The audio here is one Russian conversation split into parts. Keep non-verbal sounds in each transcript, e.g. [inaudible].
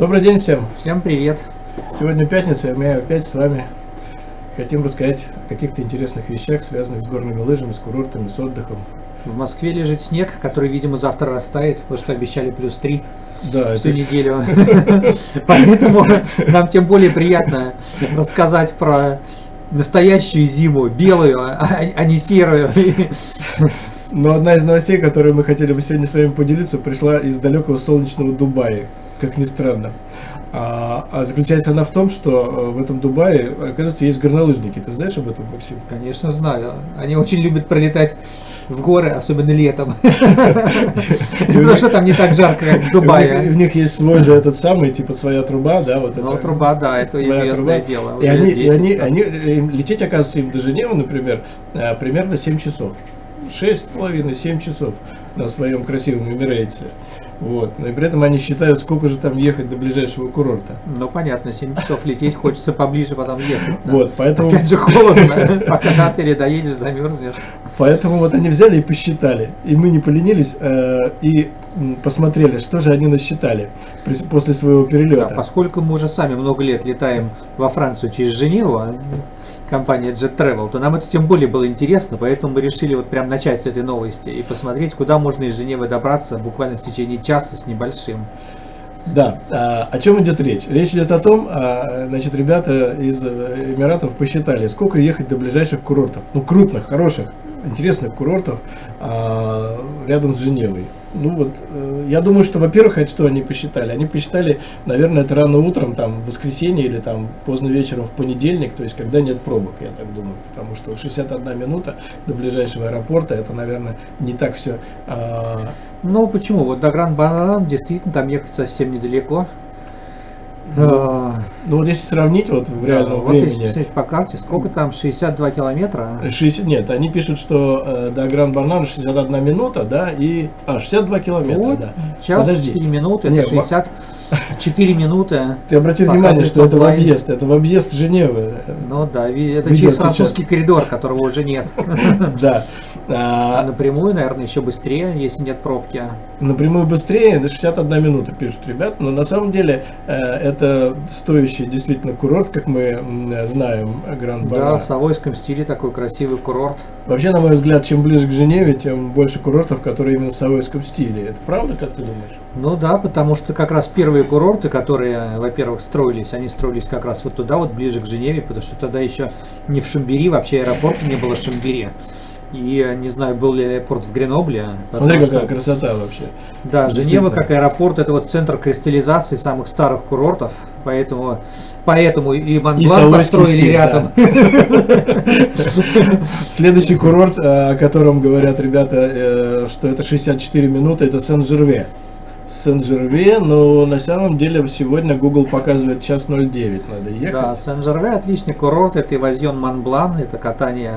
Добрый день всем. Всем привет. Сегодня пятница, и мы опять с вами хотим рассказать о каких-то интересных вещах, связанных с горными лыжами, с курортами, с отдыхом. В Москве лежит снег, который, видимо, завтра растает, потому что обещали плюс 3 Да, всю это- неделю. [laughs] Поэтому нам тем более приятно рассказать про настоящую зиму, белую, а а не серую. Но одна из новостей, которой мы хотели бы сегодня с вами поделиться, пришла из далекого солнечного Дубая, как ни странно. А, а заключается она в том, что э, в этом Дубае, оказывается, есть горнолыжники. Ты знаешь об этом, Максим? Конечно, знаю. Они очень любят пролетать в горы, особенно летом. [laughs] Потому что там не так жарко, как в Дубае. у них есть свой же этот самый, типа своя труба, да, вот Ну, труба, да, это известное дело. И они, и 10 они, лететь, оказывается, им до Женевы, например, э, примерно 7 часов. Шесть с половиной, семь часов на своем красивом Эмирейте. Вот. Но и при этом они считают, сколько же там ехать до ближайшего курорта. Ну, понятно, 7 часов лететь, хочется поближе потом ехать. да. Вот, поэтому, Опять же холодно, [laughs] пока на отеле доедешь, замерзнешь. поэтому вот они взяли и посчитали. И мы не поленились э, и посмотрели, что же они насчитали при- после своего Да, перелета. поскольку мы уже сами много лет летаем во Францию через Женеву, а, компания Jet Travel, то нам это тем более было интересно, поэтому мы решили вот прям начать с этой новости и посмотреть, куда можно из Женевы добраться буквально в течение часа с небольшим. Да, а, о чем идет речь? Речь идет о том, а, значит, ребята из э, Эмиратов посчитали, сколько ехать до ближайших курортов, ну, крупных, хороших, интересных курортов а, рядом с Женевой. Ну вот, э, я думаю, что, во-первых, это что они посчитали? Они посчитали, наверное, это рано утром, там, в воскресенье или там поздно вечером в понедельник, то есть когда нет пробок, я так думаю, потому что 61 минута до ближайшего аэропорта, это, наверное, не так все Ну почему? Вот до Гранд Банан действительно там ехать совсем недалеко. А, ну вот если сравнить вот в да, реальном вот времени, если посмотреть по карте, сколько там? 62 километра? 60, нет, они пишут, что э, до Гранд Барнана 61 минута, да, и... А, 62 километра, Вот, да. час Подожди. 4 минуты, Не, это 64 минуты. Ты обрати внимание, что это в объезд, это в объезд Женевы. Ну да, это через французский коридор, которого уже нет. Да. А А, напрямую, наверное, еще быстрее, если нет пробки. напрямую быстрее, до 61 минута пишут ребят, но на самом деле э, это стоящий действительно курорт, как мы знаем, Гранд Да, Барна. в Савойском стиле такой красивый курорт. Вообще, на мой взгляд, чем ближе к Женеве, тем больше курортов, которые именно в Савойском стиле. Это правда, как ты думаешь? Ну да, потому что как раз первые курорты, которые, во-первых, строились, они строились как раз вот туда, вот ближе к Женеве, потому что тогда еще не в Шамбери, вообще аэропорта не было в Шамбери. И э, не знаю, был ли аэропорт в Гренобле. Смотри, потому какая что- красота вообще. Да. Женева как аэропорт это вот центр кристаллизации самых старых курортов, поэтому поэтому и Монблан построили стиль, рядом. [laughs] Следующий курорт, о котором говорят ребята, э, что это 64 минуты, это Сен-Жерве. Сен-Жерве, но на самом деле сегодня Google показывает час 09, надо ехать. Да, Сен-Жерве отличный курорт, это Эвазион Монблан, это катание.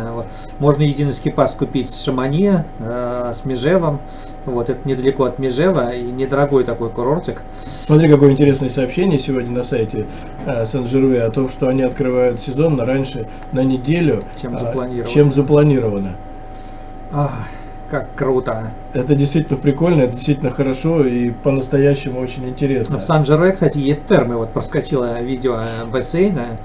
Можно единый скипас купить с Шамани, э, с Межевом. Вот, это недалеко от Межева и недорогой такой курортик. Смотри, какое интересное сообщение сегодня на сайте э, Сен-Жерве о том, что они открывают сезон на раньше на неделю, Чем а, запланировано. чем запланировано. Ах, как круто. Это действительно прикольно, это действительно хорошо и по-настоящему очень интересно. Ну, В Сан-Жерве, кстати, есть термы. Вот проскочило видео бассейна.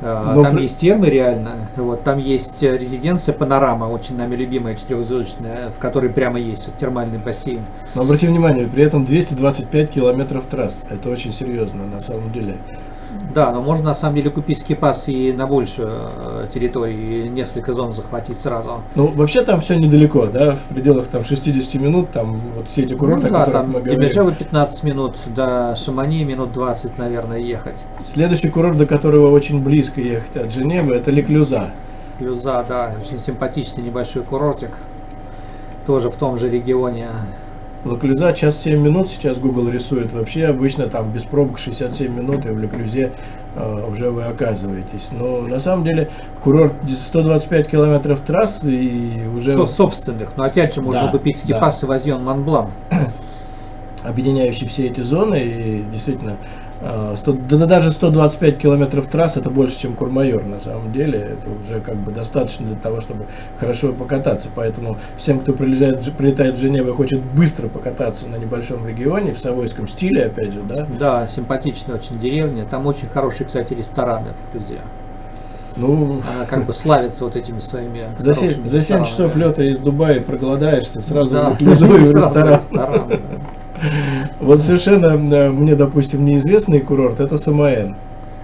Э, Но Там при- есть термы реально. Вот, там есть э, резиденция Панорама, очень нами любимая четырехзвездочная, в которой прямо есть вот термальный бассейн. Но обрати внимание, при этом 225 километров трасс. Это очень серьезно на самом деле. Да, но можно на самом деле купить скипас и на большую э, территорию, и несколько зон захватить сразу. Ну, вообще там все недалеко, да, в пределах там 60 минут, там вот все эти курорты, ну, о да, которых там мы говорим. Бежева 15 минут, до Шамани минут 20, наверное, ехать. Следующий курорт, до которого очень близко ехать от Женевы, это Леклюза. Плюза, да, очень симпатичный небольшой курортик. Тоже в том же регионе. Леклюза час 7 минут сейчас Google рисует. Вообще обычно там без пробок 67 минут, и в Леклюзе э, уже вы оказываетесь. Но на самом деле курорт 125 километров трасс и уже... Со- собственных. Но опять же можно Да, купить скипас и Вазьон Монблан. объединяющий все эти зоны. И действительно, 100, да, да даже 125 километров трасс это больше, чем Курмайор на самом деле. Это уже как бы достаточно для того, чтобы хорошо покататься. Поэтому всем, кто прилетает, прилетает в Женеву и хочет быстро покататься на небольшом регионе, в совойском стиле, опять же, да? Да, симпатичная очень деревня. Там очень хорошие, кстати, рестораны в Клюзе. Ну, Она как бы славится вот этими своими [laughs] за 7, хорошими за 7 часов лета из Дубая проголодаешься, сразу Да. в Клюзу и в ресторан, да. Вот совершенно мне, допустим, неизвестный курорт это Самоэн.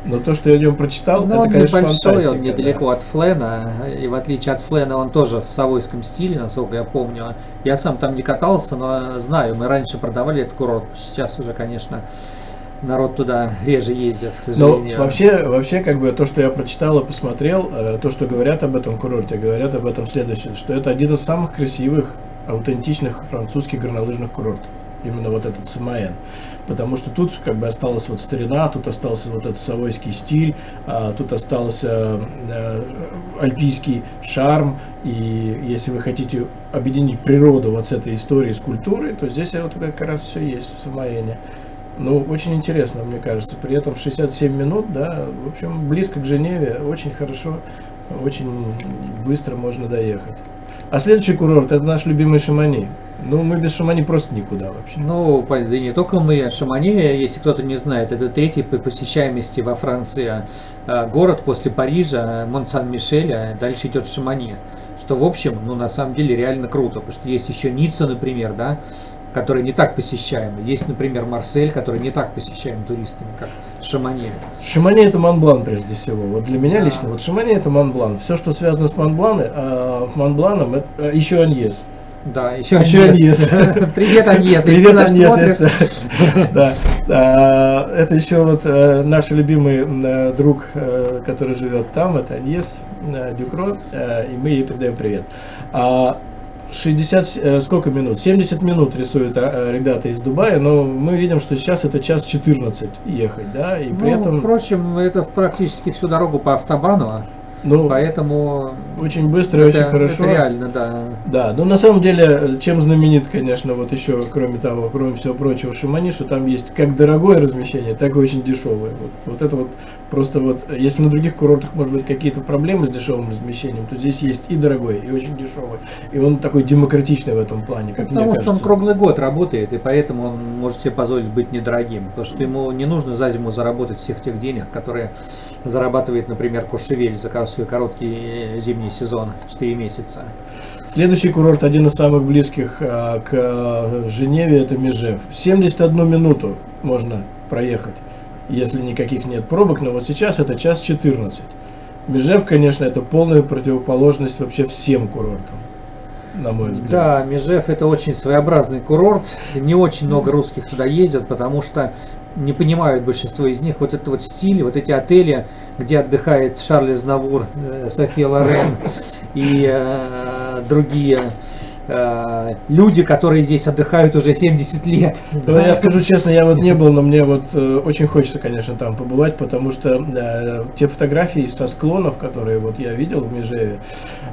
Но то, что я о нем прочитал, Ну, это, он конечно, небольшой, фантастика. он недалеко от Флена, и в отличие от Флена он тоже в совойском стиле, насколько я помню. Я сам там не катался, но знаю, мы раньше продавали этот курорт, сейчас уже, конечно, народ туда реже ездит, к Но сожалению. Ну, вообще, вообще, как бы то, что я прочитал и посмотрел, э, то, что говорят об этом курорте, говорят об этом следующее, что это один из самых красивых, аутентичных французских горнолыжных курортов. Именно вот этот Самоэн. Потому что тут как бы осталась вот старина, тут остался вот этот совойский стиль, а, тут остался э, альпийский шарм. И если вы хотите объединить природу вот с этой историей, с культурой, то здесь вот как раз все есть в Самоэне. Ну, очень интересно, мне кажется. При этом 67 минут, да, в общем, близко к Женеве, очень хорошо, очень быстро можно доехать. А следующий курорт это наш любимый Шамани. Ну, мы без Шамани просто никуда вообще. Ну, да и не только мы, Шамани, если кто-то не знает, это третий по посещаемости во Франции э, город после Парижа, Мон-Сан-Мишель, а дальше идет Шамани. Что, в общем, ну, на самом деле реально круто, потому что есть еще Ницца, например, да, который не так посещаемый. Есть, например, Марсель, который не так посещаем туристами, как Шамани. Шамани это Монблан прежде всего. Вот для меня Да. лично, вот Шамани это Монблан. Все, что связано с Монбланом, а, Монбланом, это а, еще Аньес. Да, еще, Еще Аньес. [laughs] Привет, Аньес. Привет, Аньес. [laughs] Да. А, Это еще вот э, наш любимый э, друг, э, который живет там, это Аньес э, Дюкро, э, и мы ей передаем привет. А 60, э, сколько минут? 70 минут рисуют а, э, ребята из Дубая, но мы видим, что сейчас это час 14 ехать, да, и при Ну, этом, впрочем, это практически всю дорогу по автобану, ну, поэтому очень быстро и очень хорошо. это реально, да. Да, но на самом деле, чем знаменит, конечно, вот еще, кроме того, кроме всего прочего, Шимани, что там есть как дорогое размещение, так и очень дешевое. Вот, вот это вот просто вот, если на других курортах, может быть, какие-то проблемы с дешевым размещением, то здесь есть и дорогой, и очень дешевый. И он такой демократичный в этом плане, как Потому мне что он кажется. круглый год работает, и поэтому он может себе позволить быть недорогим. Потому что ему не нужно за зиму заработать всех тех денег, которые зарабатывает, например, Куршевель за свой короткий э, зимний сезон, 4 месяца. Следующий курорт, один из самых близких а, к а, Женеве, это Межев. 71 минуту можно проехать, если никаких нет пробок, но вот сейчас это час 14. Межев, конечно, это полная противоположность вообще всем курортам, на мой взгляд. Да, Межев это очень своеобразный курорт. Не очень много русских туда ездят, потому что не понимают большинство из них вот этот вот стиль, вот эти отели, где отдыхает Шарль Знавур, э, София Лорен и э, другие э, люди, которые здесь отдыхают уже 70 лет. Ну, я скажу честно, я вот не был, но мне вот э, очень хочется, конечно, там побывать, потому что э, те фотографии со склонов, которые вот я видел в Межеве,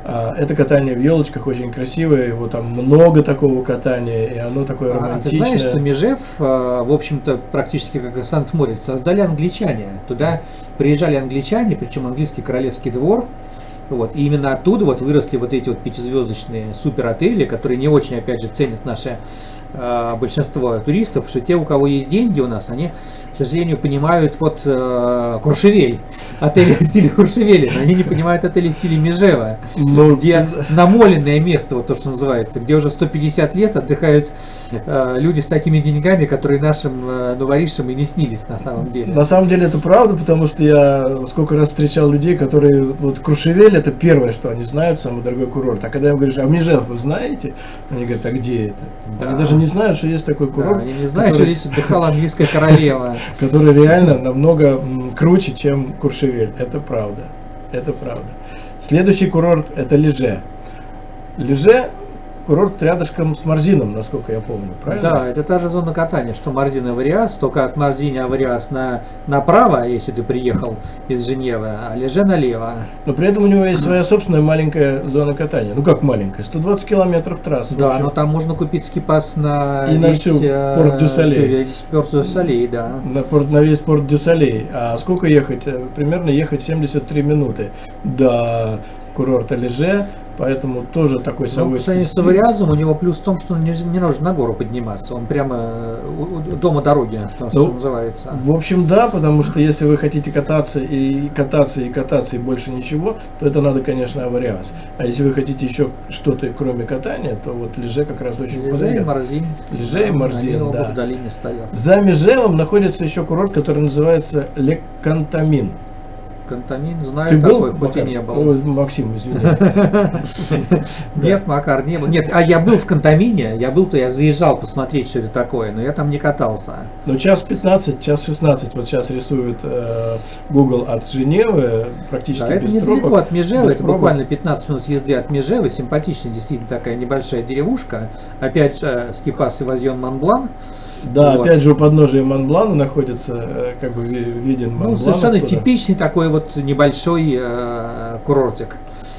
э, это катание в елочках очень красивое, его там много такого катания, и оно такое А ты романтичное. знаешь, что Межев, э, в общем-то, практически как и Санкт-Морец, создали англичане. Туда приезжали англичане, причем английский королевский двор. Вот, и именно оттуда вот выросли вот эти вот пятизвездочные суперотели, которые не очень, опять же, ценят наше э, большинство туристов, что те, у кого есть деньги у нас, они, к сожалению, понимают вот э, Куршевель, отели в стиле Куршевеля, но они не понимают отели в стиле Межева Ну, где ты- намоленное место, вот то, что называется, где уже 150 лет отдыхают э, люди с такими деньгами, которые нашим э, новоришам и не снились на самом деле. На самом деле это правда, потому что я сколько раз встречал людей, которые вот Крушевель это первое, что они знают, самый дорогой курорт. А когда им говоришь, а Межев вы знаете? Они говорят, а где это? Да. Они даже не знают, что есть такой Да, курорт. они не знают, который- что здесь отдыхала английская королева. [laughs] который реально намного круче, чем Куршевель. Это правда. Это правда. Следующий курорт это Леже. Леже курорт рядышком с Марзином, насколько я помню, правильно? Да, это та же зона катания, что Марзин Авариас, только от Марзини Авариас на, направо, если ты приехал из Женевы, а Леже налево. Но при этом у него есть своя собственная маленькая зона катания. Ну как маленькая? 120 километров трассы. Да, но там можно купить скипас на И на весь всю э, Порт-дю-Солей. Весь Порт-дю-Солей, да. на, порт, на весь порт Дюсалей. А сколько ехать? Э, Примерно ехать 73 минуты до курорта Леже, поэтому тоже такой Ну, по совойский сравнению с. Авариазом, у него плюс в том, что не, не нужно на гору подниматься, он прямо э, у, у дома дороги, что Ну, называется. В общем, да, потому что если вы хотите кататься и кататься и кататься и больше ничего, то это надо, конечно, авариаз. А если вы хотите еще что-то кроме катания, то вот Леже как раз очень Леже и подойдет. Леже и Да, Марзин, Они оба да. в долине стоят. За Межевом находится еще курорт, который называется Лекантамин. Кантамин знаю Ты был? такой, хоть и Макар? не был. Ой, Максим, извини. [laughs] Нет, Макар, не был. Нет, а я был в Кантамине, я был-то, я заезжал посмотреть, что это такое, но я там не катался. Ну, час 15, час 16, вот сейчас рисует э, Google от Женевы, практически Да, это без недалеко от Межевы, без это буквально 15 минут езды от Межевы, симпатичная действительно такая небольшая деревушка. Опять же, Скипас и Вазьон Монблан. Да, Вот. опять же у подножия Монблана находится, э, как бы ви- виден Монблан. Ну, совершенно оттуда. типичный такой вот небольшой э, курортик.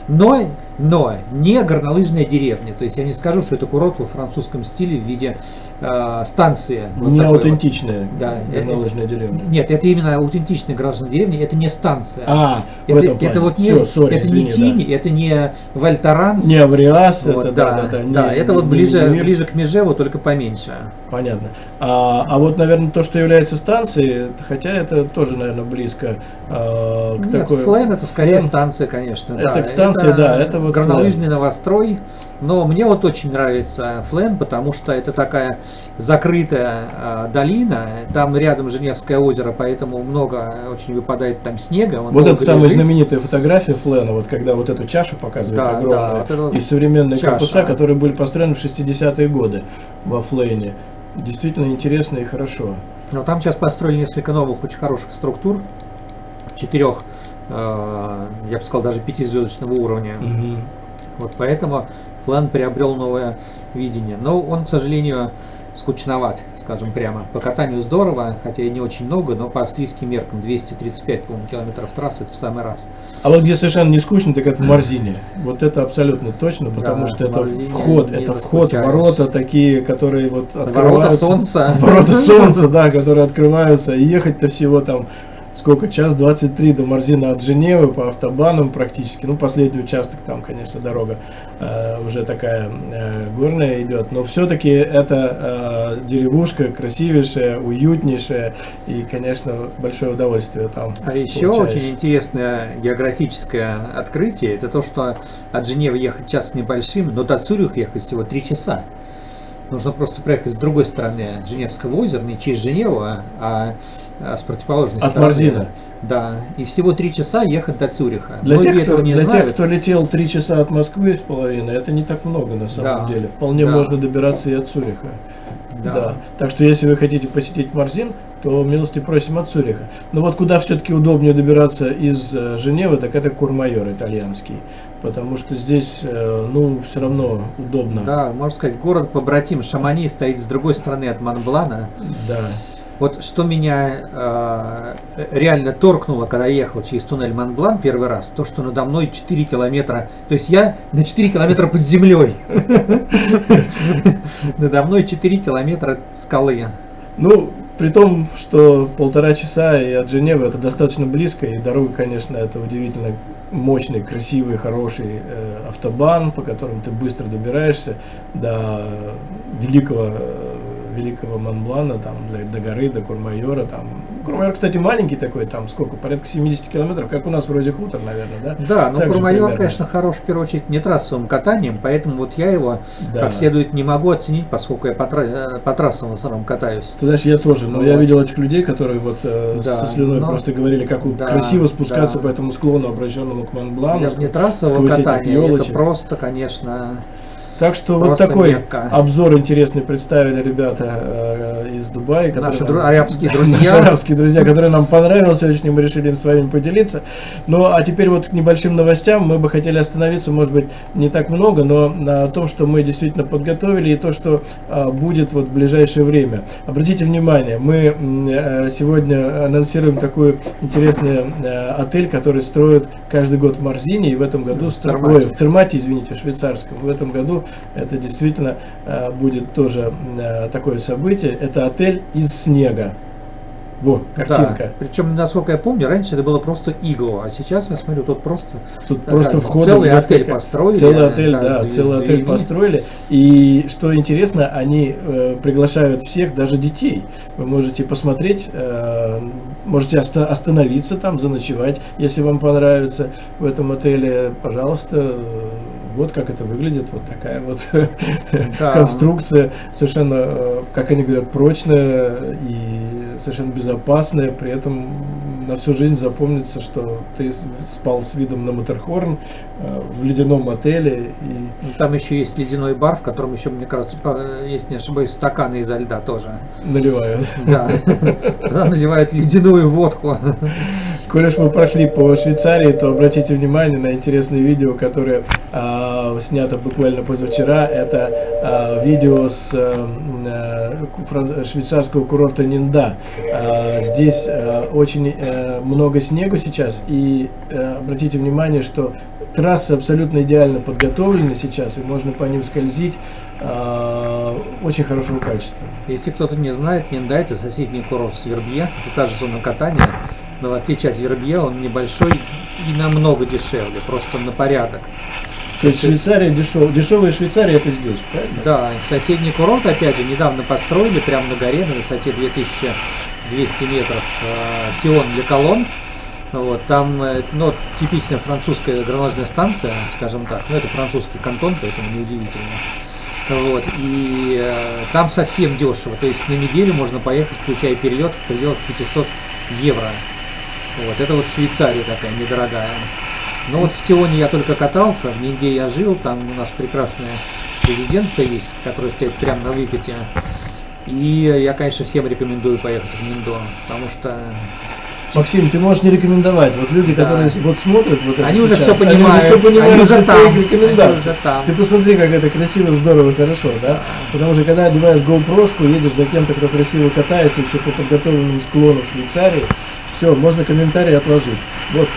Но, но не горнолыжная деревня. То есть я не скажу, что это курорт во французском стиле в виде э, станции. Вот Не такой вот. аутентичная Да, горнолыжная это- деревня. Нет, это именно аутентичная гражданская деревня, это не станция. А, в это, этом плане. это вот не, Всё, sorry, это не извини, Тини, это не Вальтаранс. да. Не Авриас, Вот, это да, да, да, да. не- да, это не- вот не ближе, мир. ближе к Межеву, только поменьше. Понятно. А, а вот, наверное, то, что является станцией, хотя это тоже, наверное, близко э, к Нет, такой... Флен это скорее Флен? станция, конечно. Это да. к станции, да, это вот горнолыжный новострой. Но мне вот очень нравится Флен, потому что это такая закрытая а, долина. Там рядом Женевское озеро, поэтому много очень выпадает там снега. Вот это самая лежит. знаменитая фотография Флена, вот когда вот эту чашу показывает Да, да, огромную, вот это вот и современные чаша. корпуса, которые были построены в 60-е годы во Флейне. Действительно интересно и хорошо. Но там сейчас построили несколько новых очень хороших структур. Четырех, э, я бы сказал, даже пятизвездочного уровня. Вот поэтому Флан приобрел новое видение. Но он, к сожалению, скучноват, скажем прямо. По катанию здорово, хотя и не очень много, но по австрийским меркам 235, по-моему, километров трассы это в самый раз. А вот где совершенно не скучно, так это в Марзине. Вот это абсолютно точно, потому Да, что это вход, это вход, ворота такие, которые вот Ворота открываются. солнца. Ворота [laughs] солнца, да, которые открываются. И ехать-то всего там сколько, час 23 до Марзина от Женевы по автобанам практически. Ну, последний участок там, конечно, дорога э, уже такая э, горная идет. Но все-таки это э, деревушка красивейшая, уютнейшая. И, конечно, большое удовольствие там А еще получаешь. очень интересное географическое открытие, это то, что от Женевы ехать час небольшим, но до Цюриха ехать всего три часа. Нужно просто проехать с другой стороны Женевского озера, не через Женеву, а, а с противоположной От стороны. Марзина. Да, и всего три часа ехать до Цюриха. Для, Многие тех, кто, для знают. тех, кто летел три часа от Москвы с половиной, это не так много на самом Да, деле. Вполне да. можно добираться и от Цюриха. Да. Да. Так что если вы хотите посетить Марзин, то милости просим от Цюриха. Но вот куда все-таки удобнее добираться из э, Женевы, так это Курмайор итальянский. Потому что здесь, э, ну, все равно удобно. Да, можно сказать, город побратим Шамани стоит с другой стороны от Монблана. Да. Вот что меня э, реально торкнуло, когда я ехал через туннель Монблан первый раз, то, что надо мной 4 километра, то есть я на 4 километра под землей. [laughs] Надо мной 4 километра скалы. Ну, при том, что полтора часа и от Женевы это достаточно близко, и дорога, конечно, это удивительно мощный, красивый, хороший э, автобан, по которому ты быстро добираешься до великого э, великого Монблана, там, до, до горы, до Курмайора, там. Курмайор, кстати, маленький такой, там сколько, порядка 70 километров, как у нас вроде хутор, наверное, да? Да, но Так же Курмайор, конечно, хорош в первую очередь не трассовым катанием, поэтому вот я его Да. как следует не могу оценить, поскольку я по, тра- э, по трассам в основном катаюсь. Ты знаешь, я тоже, но Ну я вот. видел этих людей, которые вот э, Да, со слюной но- просто говорили, как Да, красиво спускаться да. по этому склону, обращенному к Монблану. Для вне трассового катания это просто, конечно, Так что вот Просто такой Мекка. обзор интересный представили ребята э, из Дубая. Наши которые дру- нам- арабские [laughs] друзья. Наши арабские друзья, которые нам понравился очень, мы решили им с вами поделиться. Ну, а теперь вот к небольшим новостям мы бы хотели остановиться, может быть, не так много, но на том, что мы действительно подготовили и то, что а, будет вот в ближайшее время. Обратите внимание, мы э, сегодня анонсируем такой интересный э, отель, который строят каждый год в Марзине, и в этом году В стро- Цермате. ой, в Цермате, извините, в швейцарском. В этом году это действительно э, будет тоже э, такое событие. Это отель из снега. Во, картинка. Да. Причем, насколько я помню, раньше это было просто игло, а сейчас я смотрю, тут просто Тут Да, просто вход целый несколько- отель построили, Целый отель, да, дверь- целый отель построили. И что интересно, они э, приглашают всех, даже детей. Вы можете посмотреть, э, можете оста- остановиться там, заночевать, если вам понравится в этом отеле. Пожалуйста, вот как это выглядит, вот такая вот Да. [laughs] конструкция, совершенно, э, как они говорят, прочная и совершенно безопасная, при этом на всю жизнь запомнится, что ты спал с видом на Матерхорн э, в ледяном отеле и Ну, Там еще есть ледяной бар, в котором еще, мне кажется, если не ошибаюсь, стаканы изо льда тоже. наливают. Да. [laughs] Наливают ледяную водку. Коль уж мы прошли по Швейцарии, то обратите внимание на интересное видео, которое а, снято буквально позавчера. Это а, видео с э, э, швейцарского курорта Нинда. А, здесь э, очень э, много снега сейчас, и э, обратите внимание, что трассы абсолютно идеально подготовлены сейчас, и можно по ним скользить а, очень хорошего качества. Если кто-то не знает, Нинда это соседний курорт с Вербье, это та же зона катания, но в отличие от Вербье он небольшой и намного дешевле, просто на порядок. То есть Швейцария дешев, дешевая Швейцария это здесь, правильно? Да, соседний курорт, опять же, недавно построили, прямо на горе, на высоте 2200 метров, э, Тион для колонн. Вот, там, э, ну, типичная французская горнолыжная станция, скажем так, ну, это французский кантон, поэтому неудивительно. Вот, и э, там совсем дешево, то есть на неделю можно поехать, включая перелет, в пределах 500 евро. Вот, это вот Швейцария такая недорогая. Ну вот в Тионе я только катался, в Нинде я жил, там у нас прекрасная резиденция есть, которая стоит прямо на выкате. И я, конечно, всем рекомендую поехать в Ниндо, потому что Максим, ты можешь не рекомендовать. Вот люди, Да. которые вот смотрят вот это они уже сейчас, все понимают, они уже понимают они уже там, твоих они уже там. Ты посмотри, как это красиво, здорово, хорошо, да? Потому что когда одеваешь GoPro, едешь за кем-то, кто красиво катается, еще по подготовленным склонам Швейцарии, все, можно комментарий отложить. Вот,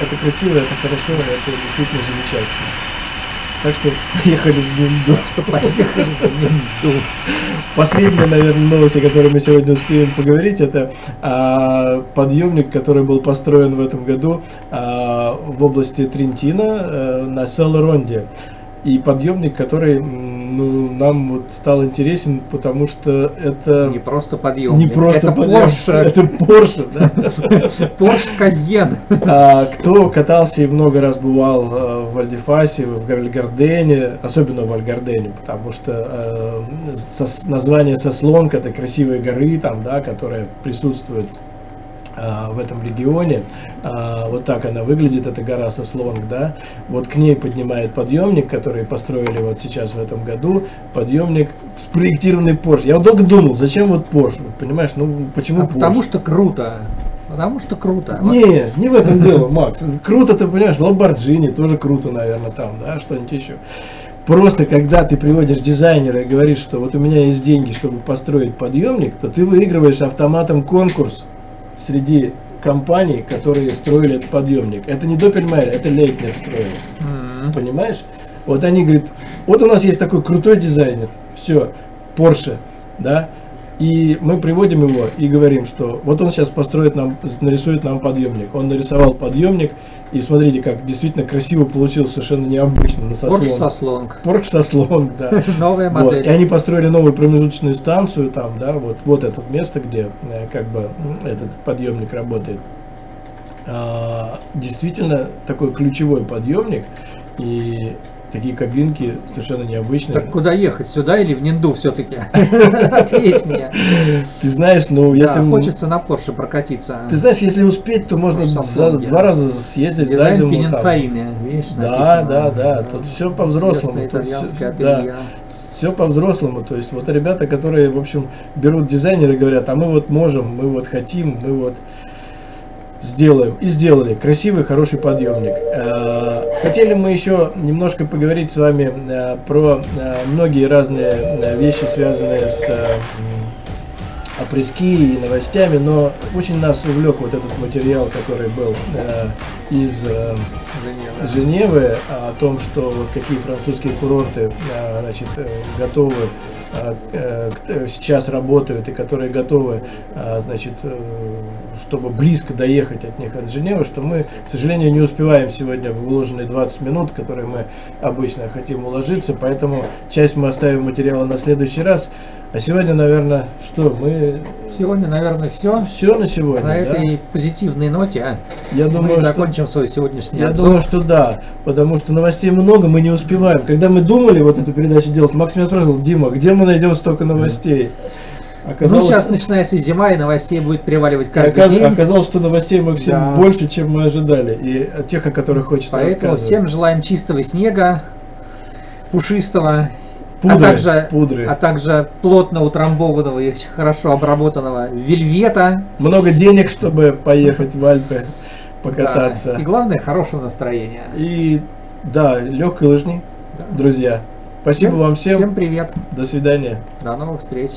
это красиво, это хорошо, это действительно замечательно. Так что поехали в Нинду. Что поехали в Нинду. Последняя, наверное, новость, о которой мы сегодня успеем поговорить, это а, подъемник, который был построен в этом году а, в области Трентина а, на Селлеронде. И подъемник, который ну, нам вот стал интересен, потому что это Не просто подъем. не просто это подъем, Porsche. это Porsche, да. [laughs] Porsche Cayenne. А, кто катался и много раз бывал э, в Вальдифасе, в Вальгардене, особенно в Вальгардене, потому что э, название Сослонг это красивые горы, там, да, которые присутствуют а, в этом регионе. А, Вот так она выглядит, эта гора Сослонг, да. Вот к ней поднимает подъемник, который построили вот сейчас в этом году. Подъемник спроектированный Porsche. Я вот долго думал, зачем вот Porsche, Вот понимаешь, ну почему А Porsche? потому что круто. Потому что круто. Не, не в этом дело, Макс. Круто, ты понимаешь, Ламборджини тоже круто, наверное, там, да, что-нибудь еще. Просто когда ты приводишь дизайнера и говоришь, что вот у меня есть деньги, чтобы построить подъемник, то ты выигрываешь автоматом конкурс среди компаний, которые строили этот подъемник. Это не Доппельмайер, это Лейтнер строил. М. Понимаешь? Вот они говорят, вот у нас есть такой крутой дизайнер, все, Porsche, да, и мы приводим его и говорим, что вот он сейчас построит нам, нарисует нам подъемник. Он нарисовал подъемник, и смотрите, как действительно красиво получилось, совершенно необычно, на Porsche сослон. Сослонг. Porsche сослон, да. [laughs] Новая Вот. модель. И они построили новую промежуточную станцию там, да, вот, вот это место, где э, как бы этот подъемник работает. А, действительно такой ключевой подъемник. И такие кабинки совершенно необычные. Так куда ехать, сюда или в Нинду все-таки? [laughs] Ответь мне. Ты знаешь, ну если... Хочется на Порше прокатиться. Ты знаешь, если успеть, то можно за два раза съездить за Дизайн зиму там. Пининфарины, видишь, Да, да, да, тут по-взрослому, итальянское да. ателье. Все по-взрослому. То есть вот ребята, которые, в общем, берут дизайнеры, говорят, а мы вот можем, мы вот хотим, мы вот сделаем. И сделали. Красивый, хороший подъемник. Э, Хотели мы еще немножко поговорить с вами э, про э, многие разные вещи, связанные с опрески и новостями, но очень нас увлек вот этот материал, который был э, из э. Женевы о том, что вот какие французские курорты значит, э, готовы сейчас работают и которые готовы, а, значит, э, чтобы близко доехать от них от Женевы, что мы, к сожалению, не успеваем сегодня в вложенные 20 минут, которые мы обычно хотим уложиться, поэтому часть мы оставим материала на следующий раз. А сегодня, наверное, что мы Сегодня, наверное, все. все на сегодня. На да? этой позитивной ноте а, Я мы думаю, что закончим свой сегодняшний я обзор. думаю, что да, потому что новостей много, мы не успеваем. Когда мы думали вот эту передачу делать, Макс меня спрашивал, Дима, где мы найдем столько новостей? Ну, Оказалось, сейчас начинается зима, и новостей будет приваливать каждый оказ- день. оказалось, что новостей, Максим, Да. больше, чем мы ожидали. И тех, о которых хочется Поэтому рассказывать. всем желаем чистого снега, пушистого, пудры, а также, пудры. а также плотно утрамбованного и хорошо обработанного вельвета. Много денег, чтобы поехать в Альпы, Да. покататься. И главное, хорошего настроения. И да, легкой лыжни, Да. друзья. Спасибо вам всем. Всем привет. До свидания. До новых встреч.